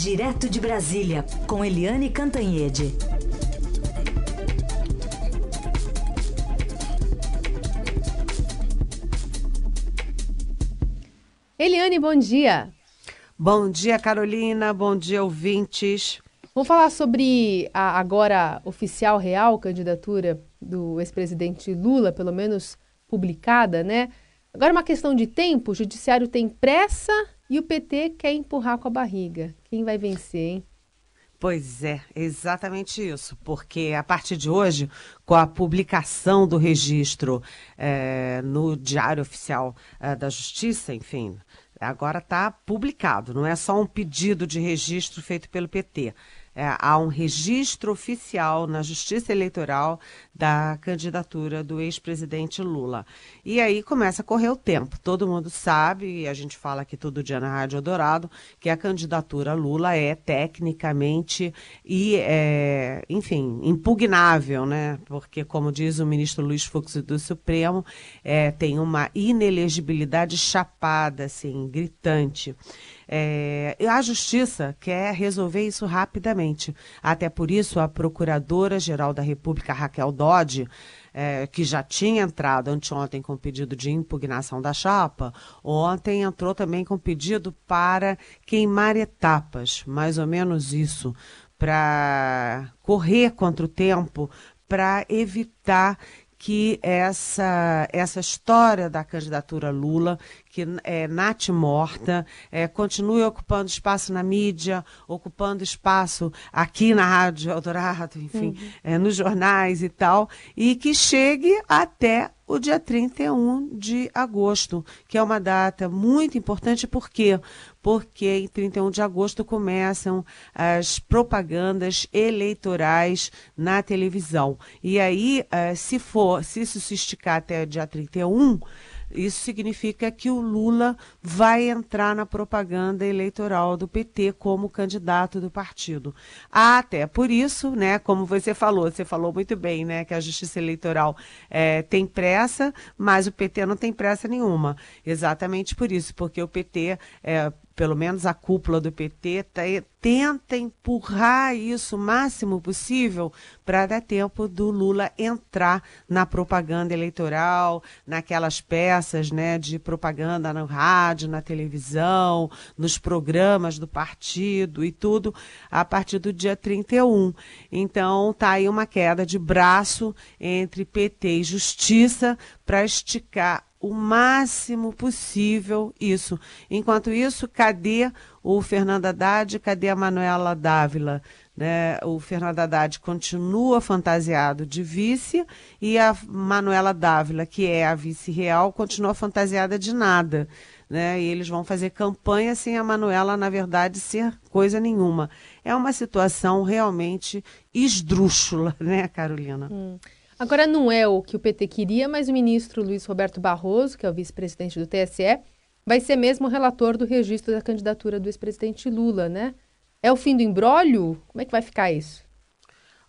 Direto de Brasília, com Eliane Cantanhede. Eliane, bom dia. Bom dia, Carolina. Bom dia, ouvintes. Vamos falar sobre a agora oficial real candidatura do ex-presidente Lula, pelo menos publicada, né? Agora uma questão de tempo, o judiciário tem pressa e o PT quer empurrar com a barriga. Quem vai vencer, hein? Pois é, exatamente isso, porque a partir de hoje, com a publicação do registro é, no Diário Oficial é, da Justiça, enfim, agora está publicado, não é só um pedido de registro feito pelo PT é, há um registro oficial na Justiça Eleitoral da candidatura do ex-presidente Lula. E aí começa a correr o tempo. Todo mundo sabe, e a gente fala aqui todo dia na Rádio Dourado, que a candidatura Lula é tecnicamente e, é, enfim, impugnável, né? Porque, como diz o ministro Luiz Fux do Supremo, é, tem uma inelegibilidade chapada, assim, gritante. É, a Justiça quer resolver isso rapidamente. Até por isso, a Procuradora-Geral da República, Raquel Dodge, é, que já tinha entrado anteontem com pedido de impugnação da chapa, ontem entrou também com pedido para queimar etapas, mais ou menos isso, para correr contra o tempo, para evitar que essa, essa história da candidatura Lula, que é morta, é, continue ocupando espaço na mídia, ocupando espaço aqui na Rádio Eldorado, enfim, uhum. é, nos jornais e tal, e que chegue até o dia 31 de agosto, que é uma data muito importante, por quê? Porque em 31 de agosto começam as propagandas eleitorais na televisão. E aí, eh, se for, se isso se esticar até o dia 31, isso significa que o Lula vai entrar na propaganda eleitoral do PT como candidato do partido. Até por isso, né, como você falou, você falou muito bem, né, que a Justiça Eleitoral é, tem pressa, mas o PT não tem pressa nenhuma. Exatamente por isso, porque o PT é, pelo menos a cúpula do PT, tá, tenta empurrar isso o máximo possível para dar tempo do Lula entrar na propaganda eleitoral, naquelas peças né, de propaganda no rádio, na televisão, nos programas do partido e tudo, a partir do dia 31. Então, tá aí uma queda de braço entre PT e Justiça para esticar o máximo possível isso. Enquanto isso, cadê o Fernando Haddad, cadê a Manuela Dávila? Né? O Fernando Haddad continua fantasiado de vice e a Manuela Dávila, que é a vice real, continua fantasiada de nada. Né? E eles vão fazer campanha sem a Manuela, na verdade, ser coisa nenhuma. É uma situação realmente esdrúxula, né, Carolina? Hum. Agora não é o que o PT queria, mas o ministro Luiz Roberto Barroso, que é o vice-presidente do TSE, vai ser mesmo relator do registro da candidatura do ex-presidente Lula, né? É o fim do embrólio? Como é que vai ficar isso?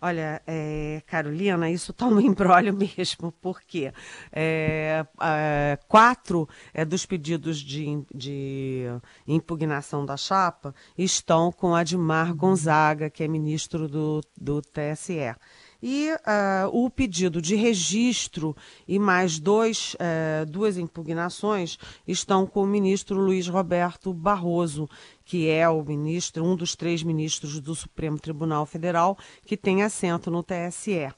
Olha, é, Carolina, isso está um embrólio mesmo, porque é, é, quatro é, dos pedidos de, de, impugnação da chapa estão com Admar Gonzaga, que é ministro do, do TSE. E uh, o pedido de registro e mais dois, uh, duas impugnações estão com o ministro Luiz Roberto Barroso, que é o ministro, um dos três ministros do Supremo Tribunal Federal que tem assento no TSE.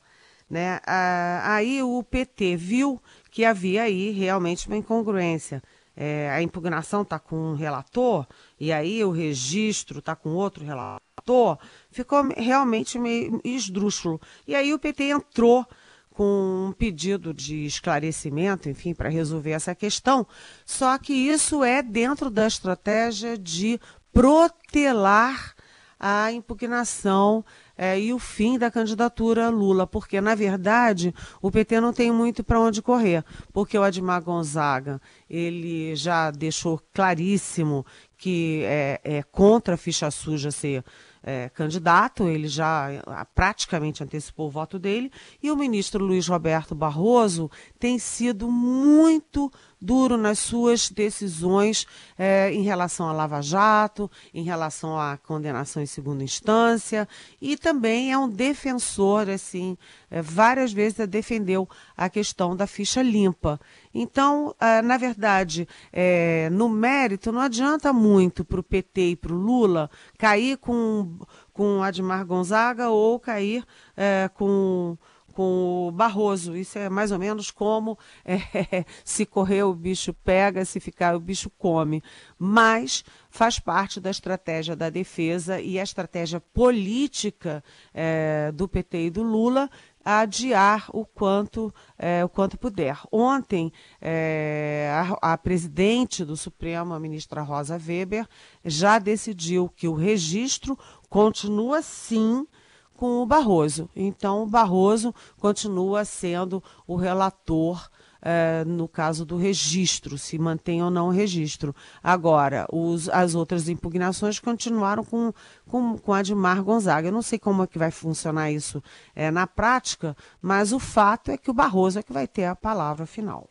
Né? Uh, aí o PT viu que havia aí realmente uma incongruência. É, a impugnação está com um relator e aí o registro está com outro relator ficou realmente meio esdrúxulo. E aí o PT entrou com um pedido de esclarecimento, enfim, para resolver essa questão. Só que isso é dentro da estratégia de protelar a impugnação é, e o fim da candidatura Lula, porque, na verdade, o PT não tem muito para onde correr, porque o Admar Gonzaga ele já deixou claríssimo que é, é contra a ficha suja ser é, candidato, ele já praticamente antecipou o voto dele, e o ministro Luiz Roberto Barroso tem sido muito duro nas suas decisões é, em relação à Lava Jato, em relação à condenação em segunda instância, e também é um defensor, assim, é, várias vezes defendeu a questão da ficha limpa. Então, é, na verdade, é, no mérito, não adianta muito para o PT e para o Lula cair com, com Admar Gonzaga ou cair é, com com o Barroso. Isso é mais ou menos como é, se correr o bicho pega, se ficar o bicho come. Mas faz parte da estratégia da defesa e a estratégia política é, do PT e do Lula adiar o quanto, é, o quanto puder. Ontem, é, a, a, presidente do Supremo, a ministra Rosa Weber, já decidiu que o registro continua sim com o Barroso. Então, o Barroso continua sendo o relator é, no caso do registro, se mantém ou não o registro. Agora, os, as outras impugnações continuaram com, com, com Admar Gonzaga. Eu não sei como é que vai funcionar isso é, na prática, mas o fato é que o Barroso é que vai ter a palavra final.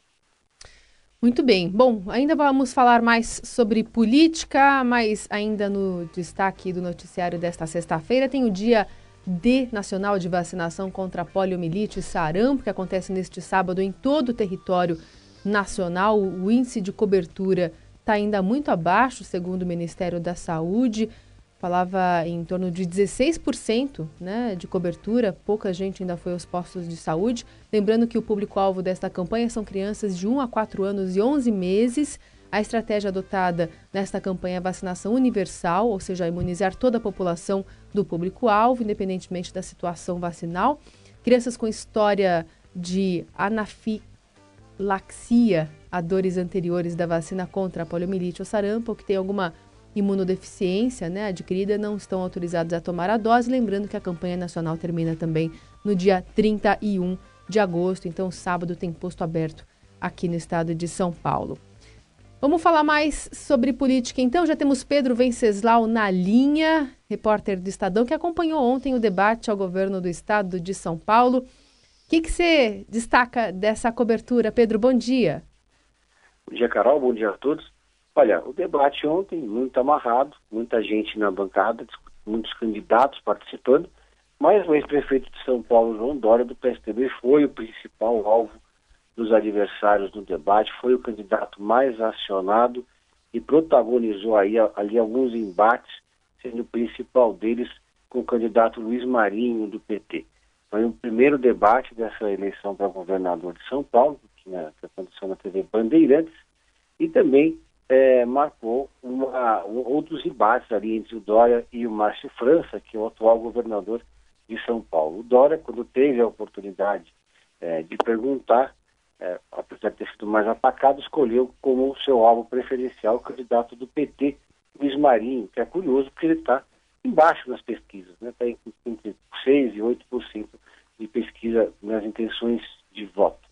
Muito bem. Bom, ainda vamos falar mais sobre política, mas ainda no destaque do noticiário desta sexta-feira tem o dia D Nacional de Vacinação contra Poliomielite e Sarampo, que acontece neste sábado em todo o território nacional. O índice de cobertura está ainda muito abaixo, segundo o Ministério da Saúde. Falava em torno de 16% né, de cobertura, pouca gente ainda foi aos postos de saúde. Lembrando que o público-alvo desta campanha são crianças de 1 a 4 anos e 11 meses. A estratégia adotada nesta campanha é vacinação universal, ou seja, imunizar toda a população do público-alvo, independentemente da situação vacinal. Crianças com história de anafilaxia a dores anteriores da vacina contra a poliomielite ou sarampo, que tem alguma imunodeficiência né, adquirida, não estão autorizados a tomar a dose. Lembrando que a campanha nacional termina também no dia 31 de agosto, então sábado tem posto aberto aqui no estado de São Paulo. Vamos falar mais sobre política então. Já temos Pedro Venceslau na linha, repórter do Estadão, que acompanhou ontem o debate ao governo do estado de São Paulo. O que, que você destaca dessa cobertura? Pedro, bom dia. Bom dia, Carol. Bom dia a todos. Olha, o debate ontem, muito amarrado, muita gente na bancada, muitos candidatos participando, mas o ex-prefeito de São Paulo, João Dória, do PSDB, foi o principal alvo dos adversários no debate, foi o candidato mais acionado e protagonizou aí, ali alguns embates, sendo o principal deles com o candidato Luiz Marinho, do PT. Foi o primeiro debate dessa eleição para governador de São Paulo, que, aconteceu na TV Bandeirantes, e também é, marcou uma, um, outros embates ali entre o Dória e o Márcio França, que é o atual governador de São Paulo. O Dória, quando teve a oportunidade é, de perguntar é, apesar de ter sido mais atacado, escolheu como seu alvo preferencial o candidato do PT, Luiz Marinho, que é curioso porque ele está embaixo nas pesquisas, está né? entre 6% e 8% de pesquisa nas intenções de voto.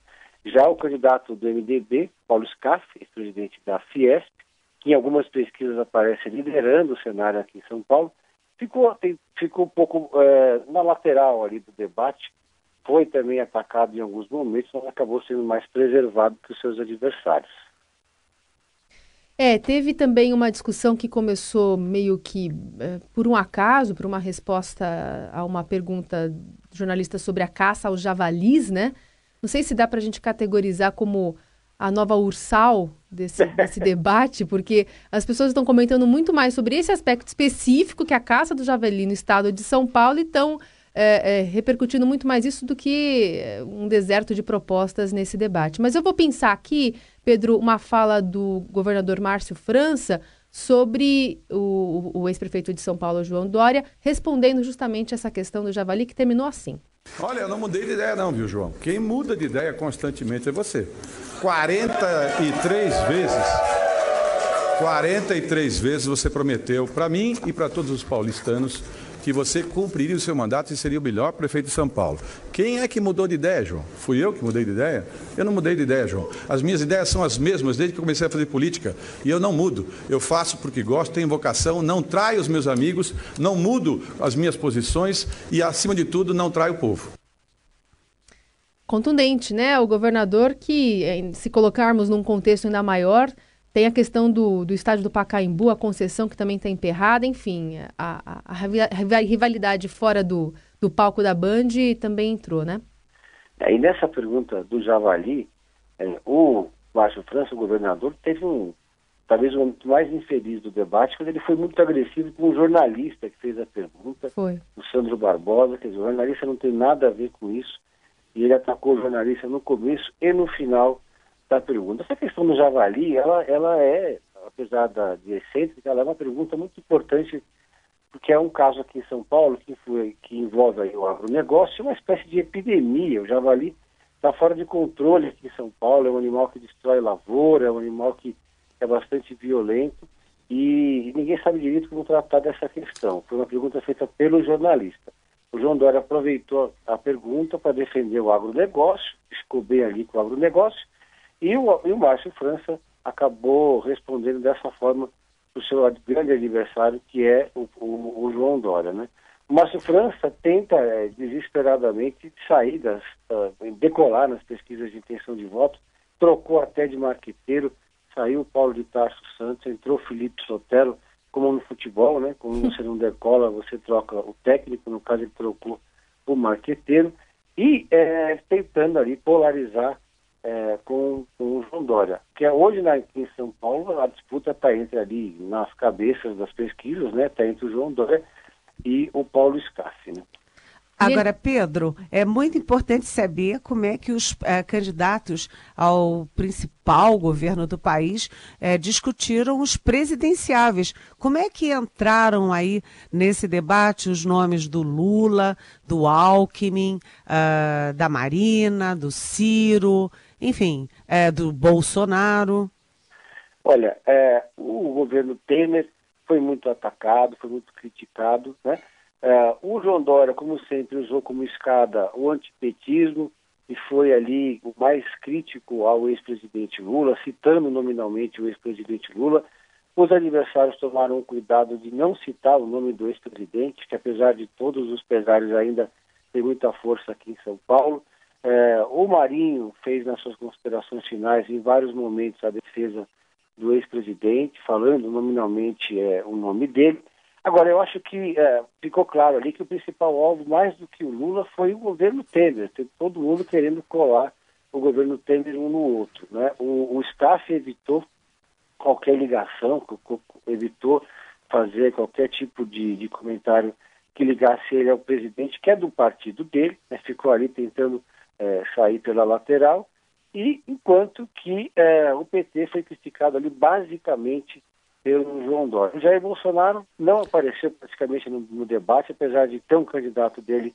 Já o candidato do MDB, Paulo Scaff, ex-presidente da Fiesp, que em algumas pesquisas aparece liderando o cenário aqui em São Paulo, ficou, tem, ficou um pouco é, na lateral ali do debate, foi também atacado em alguns momentos, mas acabou sendo mais preservado que os seus adversários. É, teve também uma discussão que começou meio que é, por um acaso, por uma resposta a uma pergunta jornalista sobre a caça aos javalis, né? Não sei se dá para a gente categorizar como a nova ursal desse, desse debate, porque as pessoas estão comentando muito mais sobre esse aspecto específico que a caça do javali no estado de São Paulo e estão é, é, repercutindo muito mais isso do que é, um deserto de propostas nesse debate. Mas eu vou pensar aqui, Pedro, uma fala do governador Márcio França sobre o, o ex-prefeito de São Paulo, João Dória, respondendo justamente essa questão do javali, que terminou assim. Olha, eu não mudei de ideia não, viu, João? Quem muda de ideia constantemente é você. 43 vezes 43 vezes você prometeu para mim e para todos os paulistanos que você cumpriria o seu mandato e seria o melhor prefeito de São Paulo. Quem é que mudou de ideia, João? Fui eu que mudei de ideia? Eu não mudei de ideia, João. As minhas ideias são as mesmas desde que comecei a fazer política e eu não mudo. Eu faço porque gosto, tenho vocação, não traio os meus amigos, não mudo as minhas posições e, acima de tudo, não traio o povo contundente, né? O governador que, eh, se colocarmos num contexto ainda maior, tem a questão do, do estádio do Pacaembu, a concessão que também está emperrada, enfim, a, a, a, rivalidade fora do, do palco da Band também entrou, né? É, e nessa pergunta do Javali, é, o Márcio França, o governador, teve um, talvez o momento mais infeliz do debate, quando ele foi muito agressivo com o jornalista que fez a pergunta, foi. o Sandro Barbosa, dizer, o jornalista não tem nada a ver com isso, e ele atacou o jornalista no começo e no final da pergunta. Essa questão do javali, ela, ela é, apesar da, de excêntrica, ela é uma pergunta muito importante, porque é um caso aqui em São Paulo que, foi, que envolve aí o agronegócio, uma espécie de epidemia. O javali está fora de controle aqui em São Paulo, é um animal que destrói lavoura, é um animal que é bastante violento e, ninguém sabe direito como tratar dessa questão. Foi uma pergunta feita pelo jornalista. O João Dória aproveitou a pergunta para defender o agronegócio, ficou bem ali com o agronegócio, e o, e o Márcio França acabou respondendo dessa forma para o seu grande adversário, que é o, o, o, João Dória. Né? O Márcio França tenta é, desesperadamente sair, das, uh, decolar nas pesquisas de intenção de voto, trocou até de marqueteiro, saiu o Paulo de Tarso Santos, entrou Felipe Sotelo, como no futebol, né? Como você não decola, você troca o técnico, no caso ele trocou o marqueteiro, e é, tentando ali polarizar é, com, com, o João Dória. Que é, hoje na, em São Paulo a disputa está entre ali, nas cabeças das pesquisas, né? Está entre o João Dória e o Paulo Scassi, né? Agora, Pedro, é muito importante saber como é que os é, candidatos ao principal governo do país é, discutiram os presidenciáveis. Como é que entraram aí nesse debate os nomes do Lula, do Alckmin, uh, da Marina, do Ciro, enfim, é, do Bolsonaro? Olha, o governo Temer foi muito atacado, foi muito criticado, né? É, o João Dória, como sempre, usou como escada o antipetismo e foi ali o mais crítico ao ex-presidente Lula, citando nominalmente o ex-presidente Lula. Os adversários tomaram cuidado de não citar o nome do ex-presidente, que apesar de todos os pesares ainda tem muita força aqui em São Paulo. É, o Marinho fez nas suas considerações finais, em vários momentos, a defesa do ex-presidente, falando nominalmente é, o nome dele. Agora, eu acho que é, ficou claro ali que o principal alvo, mais do que o Lula, foi o governo Temer. Tem todo mundo querendo colar o governo Temer um no outro. Né? O, o staff evitou qualquer ligação, evitou fazer qualquer tipo de, de comentário que ligasse ele ao presidente, que é do partido dele, né? ficou ali tentando é, sair pela lateral, e enquanto que é, o PT foi criticado ali basicamente pelo João Dória. O Jair Bolsonaro não apareceu praticamente no, no debate, apesar de ter um candidato dele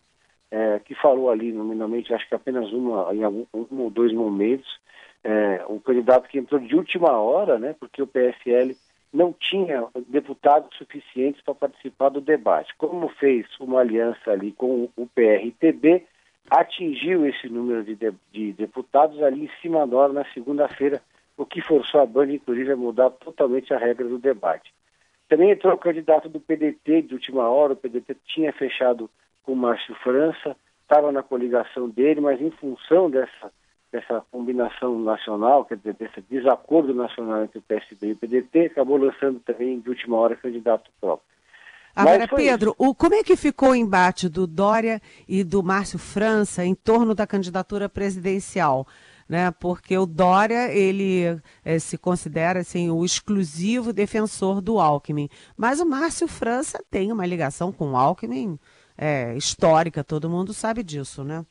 é, que falou ali nominalmente, acho que apenas uma, em algum, um ou dois momentos, é, um candidato que entrou de última hora, né, porque o PSL não tinha deputados suficientes para participar do debate. Como fez uma aliança ali com o PRTB, atingiu esse número de, de, de deputados ali em cima da hora na segunda-feira, o que forçou a Band, inclusive, a mudar totalmente a regra do debate. Também entrou o candidato do PDT de última hora, o PDT tinha fechado com o Márcio França, estava na coligação dele, mas em função dessa, dessa combinação nacional, quer dizer, desse desacordo nacional entre o PSB e o PDT, acabou lançando também de última hora candidato próprio. Agora, Pedro, o, como é que ficou o embate do Dória e do Márcio França em torno da candidatura presidencial? né? Porque o Dória ele é, se considera assim o exclusivo defensor do Alckmin, mas o Márcio França tem uma ligação com o Alckmin é, histórica, todo mundo sabe disso, né?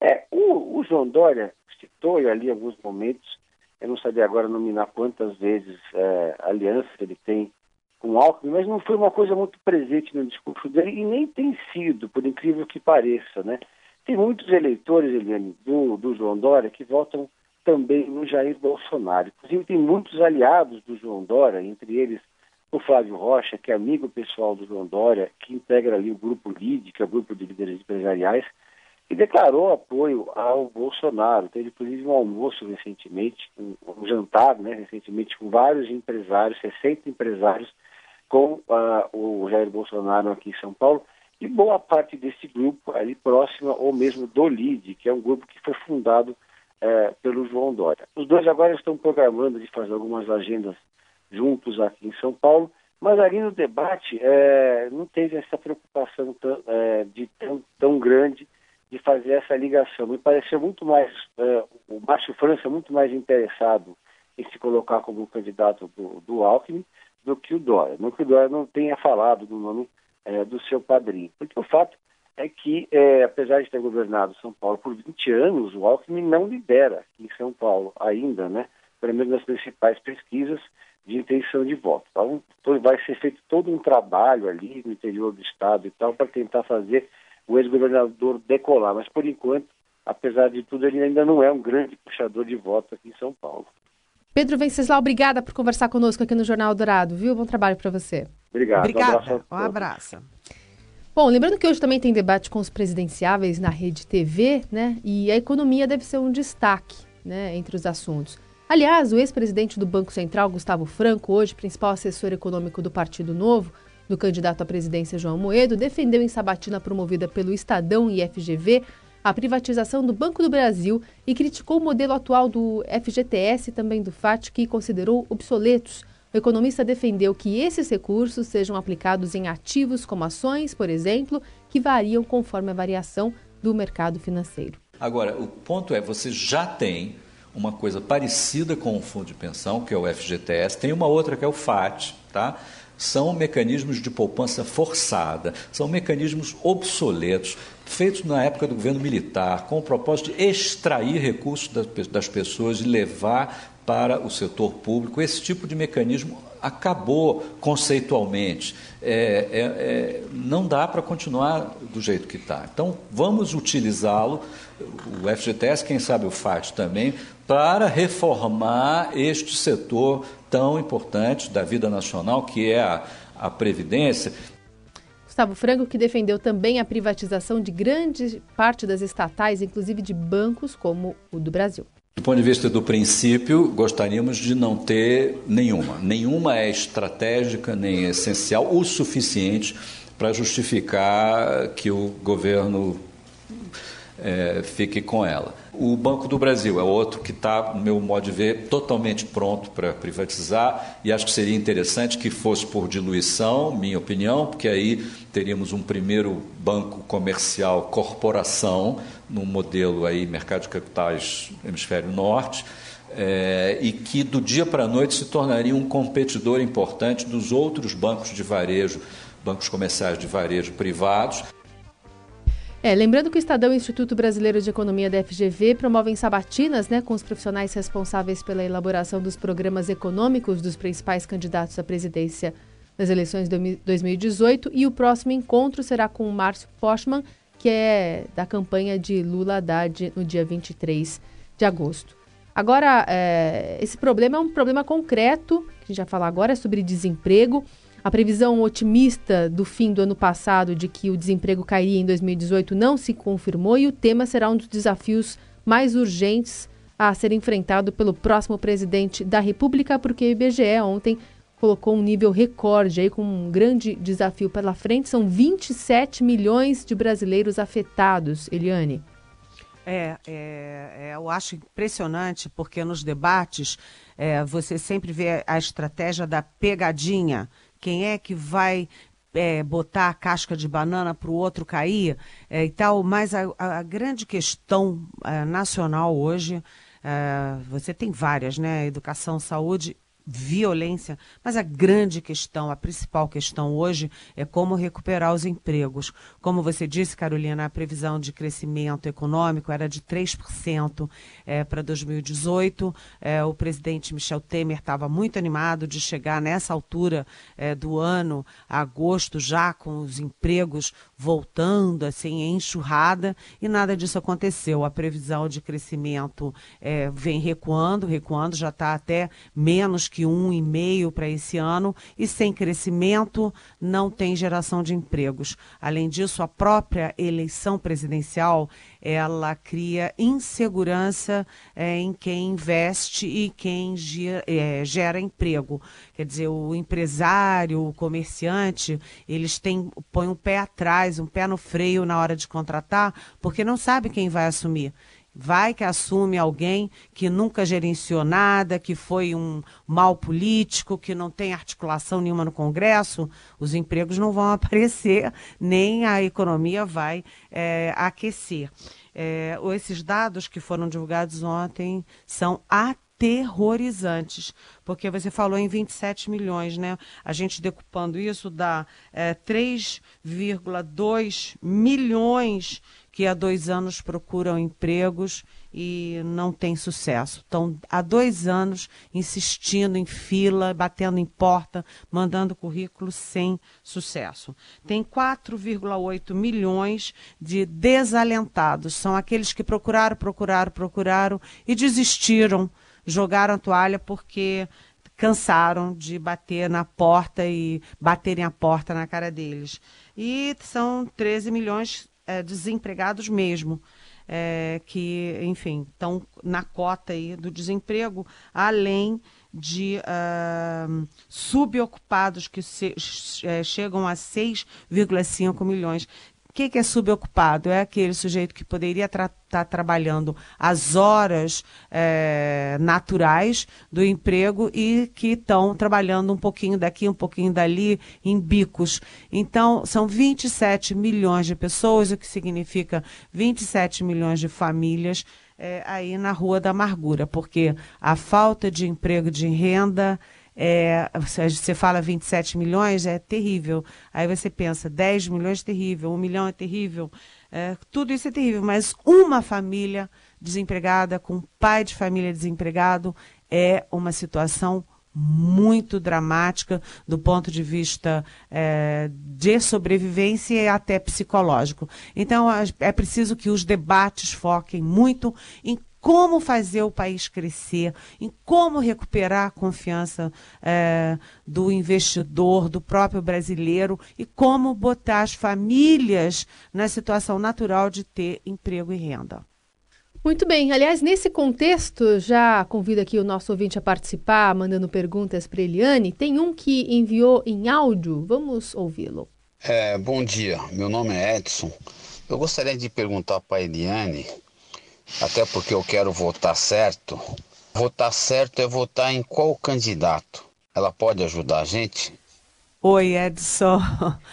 É, o, o João Dória citou ali em alguns momentos, eu não sabia agora nominar quantas vezes é, aliança ele tem com Alckmin, mas não foi uma coisa muito presente no discurso dele e nem tem sido, por incrível que pareça, né? Tem muitos eleitores, Eliane, do, do João Dória que votam também no Jair Bolsonaro. Inclusive, tem muitos aliados do João Dória, entre eles o Flávio Rocha, que é amigo pessoal do João Dória, que integra ali o grupo LID, que é o grupo de líderes empresariais, e declarou apoio ao Bolsonaro. Teve, inclusive, um almoço recentemente, um, um jantar, né, recentemente, com vários empresários, 60 empresários, com uh, o Jair Bolsonaro aqui em São Paulo, e boa parte desse grupo ali próxima ou mesmo do LID, que é um grupo que foi fundado uh, pelo João Dória. Os dois agora estão programando de fazer algumas agendas juntos aqui em São Paulo, mas ali no debate é, não teve essa preocupação tão, é, de tão, tão grande de fazer essa ligação. Me pareceu muito mais, é, o Márcio França muito mais interessado em se colocar como candidato do, do Alckmin do que o Dória. Não que o Dória não tenha falado do nome é, do seu padrinho. Porque o fato é que, é, apesar de ter governado São Paulo por 20 anos, o Alckmin não lidera em São Paulo ainda, né? Pelo menos nas principais pesquisas de intenção de voto. Então, vai ser feito todo um trabalho ali no interior do estado e tal para tentar fazer o ex-governador decolar. Mas, por enquanto, apesar de tudo, ele ainda não é um grande puxador de voto aqui em São Paulo. Pedro Venceslau, obrigada por conversar conosco aqui no Jornal Dourado, viu? Bom trabalho para você. Obrigado. Obrigada. Um abraço. Um abraço. Bom, lembrando que hoje também tem debate com os presidenciáveis na Rede TV, né? E a economia deve ser um destaque, né, entre os assuntos. Aliás, o ex-presidente do Banco Central, Gustavo Franco, hoje principal assessor econômico do Partido Novo, do candidato à presidência João Moedo, defendeu em sabatina promovida pelo Estadão e FGV a privatização do Banco do Brasil e criticou o modelo atual do FGTS e também do FAT, que considerou obsoletos. O economista defendeu que esses recursos sejam aplicados em ativos como ações, por exemplo, que variam conforme a variação do mercado financeiro. Agora, o ponto é, você já tem uma coisa parecida com o fundo de pensão, que é o FGTS, tem uma outra que é o FAT, tá? São mecanismos de poupança forçada, são mecanismos obsoletos, feitos na época do governo militar, com o propósito de extrair recursos das pessoas e levar para o setor público. Esse tipo de mecanismo acabou conceitualmente. É, é, é, não dá para continuar do jeito que está. Então, vamos utilizá-lo, o FGTS, quem sabe o FAT também, para reformar este setor tão importante da vida nacional, que é a, a Previdência. Gustavo Franco, que defendeu também a privatização de grande parte das estatais, inclusive de bancos como o do Brasil. Do ponto de vista do princípio, gostaríamos de não ter nenhuma. Nenhuma é estratégica nem essencial o suficiente para justificar que o governo é, fique com ela. O Banco do Brasil é outro que está, no meu modo de ver, totalmente pronto para privatizar e acho que seria interessante que fosse por diluição, minha opinião, porque aí teríamos um primeiro banco comercial corporação, no modelo aí mercado de capitais hemisfério norte, é, e que do dia para a noite se tornaria um competidor importante dos outros bancos de varejo, bancos comerciais de varejo privados. É, lembrando que o Estadão e o Instituto Brasileiro de Economia da FGV promovem sabatinas né, com os profissionais responsáveis pela elaboração dos programas econômicos dos principais candidatos à presidência nas eleições de 2018 e o próximo encontro será com o Márcio Postman, que é da campanha de Lula Haddad no dia 23 de agosto. Agora, é, esse problema é um problema concreto, que a gente vai falar agora, é sobre desemprego. A previsão otimista do fim do ano passado de que o desemprego cairia em 2018 não se confirmou e o tema será um dos desafios mais urgentes a ser enfrentado pelo próximo presidente da República, porque o IBGE ontem colocou um nível recorde aí com um grande desafio pela frente. São 27 milhões de brasileiros afetados, Eliane. É, é, é, eu acho impressionante porque nos debates é, você sempre vê a estratégia da pegadinha. Quem é que vai é, botar a casca de banana para o outro cair é, e tal, mas a, a grande questão é, nacional hoje, é, você tem várias, né? Educação, saúde violência, mas a grande questão, a principal questão hoje é como recuperar os empregos. Como você disse, Carolina, a previsão de crescimento econômico era de 3% é, para 2018. É, o presidente Michel Temer estava muito animado de chegar nessa altura é, do ano, agosto, já com os empregos voltando assim em enxurrada, e nada disso aconteceu. A previsão de crescimento é, vem recuando, recuando, já está até menos que 1,5% para esse ano, e sem crescimento não tem geração de empregos. Além disso, a própria eleição presidencial ela cria insegurança é, em quem investe e quem é, gera emprego. Quer dizer, o empresário, o comerciante, eles têm, põem um pé atrás, um pé no freio na hora de contratar, porque não sabe quem vai assumir. Vai que assume alguém que nunca gerenciou nada, que foi um mal político, que não tem articulação nenhuma no Congresso, os empregos não vão aparecer, nem a economia vai é, aquecer. É, esses dados que foram divulgados ontem são aterrorizantes, porque você falou em 27 milhões, né? A gente decupando isso dá é, 3,2 milhões que há dois anos procuram empregos e não têm sucesso. Estão há dois anos insistindo em fila, batendo em porta, mandando currículo sem sucesso. Tem 4,8 milhões de desalentados. São aqueles que procuraram, procuraram, procuraram e desistiram, jogaram a toalha porque cansaram de bater na porta e baterem a porta na cara deles. E são 13 milhões é, desempregados mesmo, é, que, enfim, estão na cota aí do desemprego, além de uh, subocupados que se, é, chegam a 6,5 milhões que, que é subocupado? É aquele sujeito que poderia estar tá trabalhando as horas é, naturais do emprego e que estão trabalhando um pouquinho daqui, um pouquinho dali, em bicos. Então, são 27 milhões de pessoas, o que significa 27 milhões de famílias é, aí na Rua da Amargura, porque a falta de emprego, de renda, é, você fala 27 milhões, é terrível. Aí você pensa, 10 milhões é terrível, 1 milhão é terrível. É, tudo isso é terrível, mas uma família desempregada, com pai de família desempregado, é uma situação muito dramática do ponto de vista é, de sobrevivência e até psicológico. Então, é preciso que os debates foquem muito em como fazer o país crescer, em como recuperar a confiança é, do investidor, do próprio brasileiro e como botar as famílias na situação natural de ter emprego e renda. Muito bem. Aliás, nesse contexto, já convido aqui o nosso ouvinte a participar, mandando perguntas para Eliane. Tem um que enviou em áudio. Vamos ouvi-lo. É, bom dia. Meu nome é Edson. Eu gostaria de perguntar para a Eliane até porque eu quero votar certo. Votar certo é votar em qual candidato? Ela pode ajudar a gente? Oi, Edson.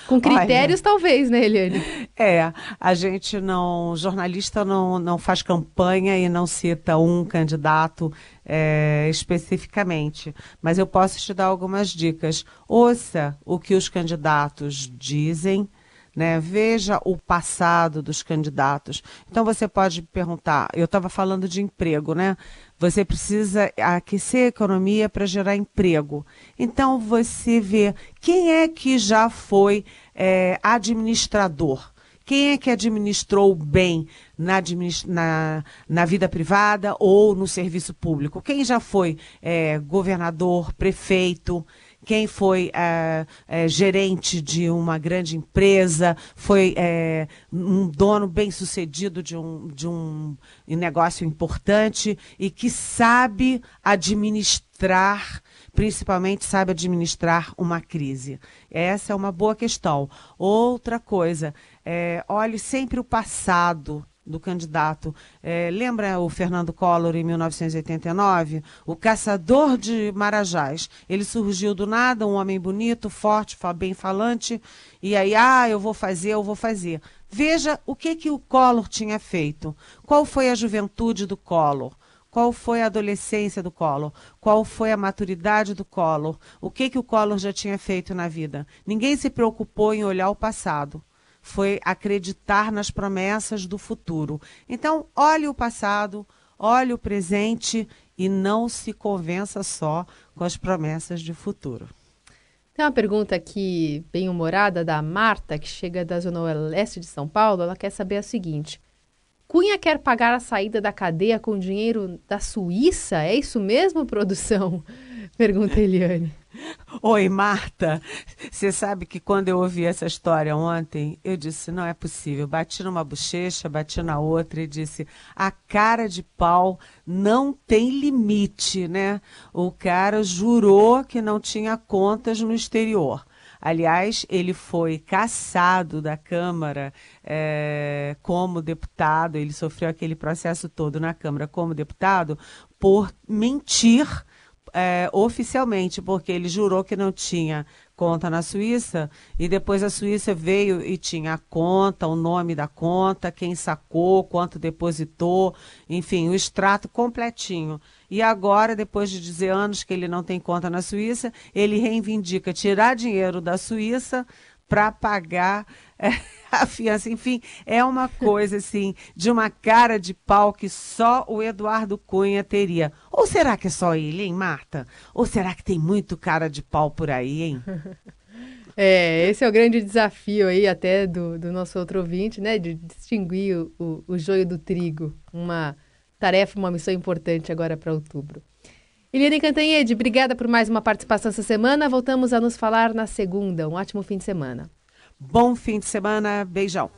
Com critérios, Olha, talvez, né, Eliane? É, a gente não, jornalista não, não faz campanha e não cita um candidato é, especificamente, mas eu posso te dar algumas dicas. Ouça o que os candidatos dizem, né? Veja o passado dos candidatos. Então você pode perguntar, eu estava falando de emprego, né? Você precisa aquecer a economia para gerar emprego. Então você vê quem é que já foi é, administrador. Quem é que administrou bem na, na, na, vida privada ou no serviço público? Quem já foi é, governador, prefeito? Quem foi é, é, gerente de uma grande empresa, foi é, um dono bem sucedido de um, de um negócio importante e que sabe administrar principalmente sabe administrar uma crise. Essa é uma boa questão. Outra coisa, é, olhe sempre o passado do candidato. É, lembra o Fernando Collor em 1989? O caçador de Marajás. Ele surgiu do nada, um homem bonito, forte, bem falante, e aí, ah, eu vou fazer, eu vou fazer. Veja o que, que o Collor tinha feito. Qual foi a juventude do Collor? Qual foi a adolescência do Collor? Qual foi a maturidade do Collor? O que, que o Collor já tinha feito na vida? Ninguém se preocupou em olhar o passado foi acreditar nas promessas do futuro. Então, olhe o passado, olhe o presente e não se convença só com as promessas de futuro. Tem uma pergunta aqui, bem humorada, da Marta, que chega da Zona Leste de São Paulo. Ela quer saber o seguinte: Cunha quer pagar a saída da cadeia com dinheiro da Suíça? É isso mesmo, produção? Pergunta Eliane. Oi, Marta. Você sabe que quando eu ouvi essa história ontem, eu disse: não é possível. Bati numa bochecha, bati na outra e disse: a cara de pau não tem limite, né? O cara jurou que não tinha contas no exterior. Aliás, ele foi caçado da Câmara é, como deputado, ele sofreu aquele processo todo na Câmara como deputado por mentir é, oficialmente, porque ele jurou que não tinha conta na Suíça e depois a Suíça veio e tinha a conta, o nome da conta, quem sacou, quanto depositou, enfim, o extrato completinho. E agora, depois de dizer anos que ele não tem conta na Suíça, ele reivindica tirar dinheiro da Suíça para pagar é, a fiança. Enfim, é uma coisa assim, de uma cara de pau que só o Eduardo Cunha teria. Ou será que é só ele, hein, Marta? Ou será que tem muito cara de pau por aí, hein? É, esse é o grande desafio aí até do, do nosso outro ouvinte, né? De distinguir o, o, o joio do trigo. Uma tarefa, uma missão importante agora para outubro. Eliane Cantanhede, obrigada por mais uma participação essa semana. Voltamos a nos falar na segunda. Um ótimo fim de semana. Bom fim de semana. Beijão.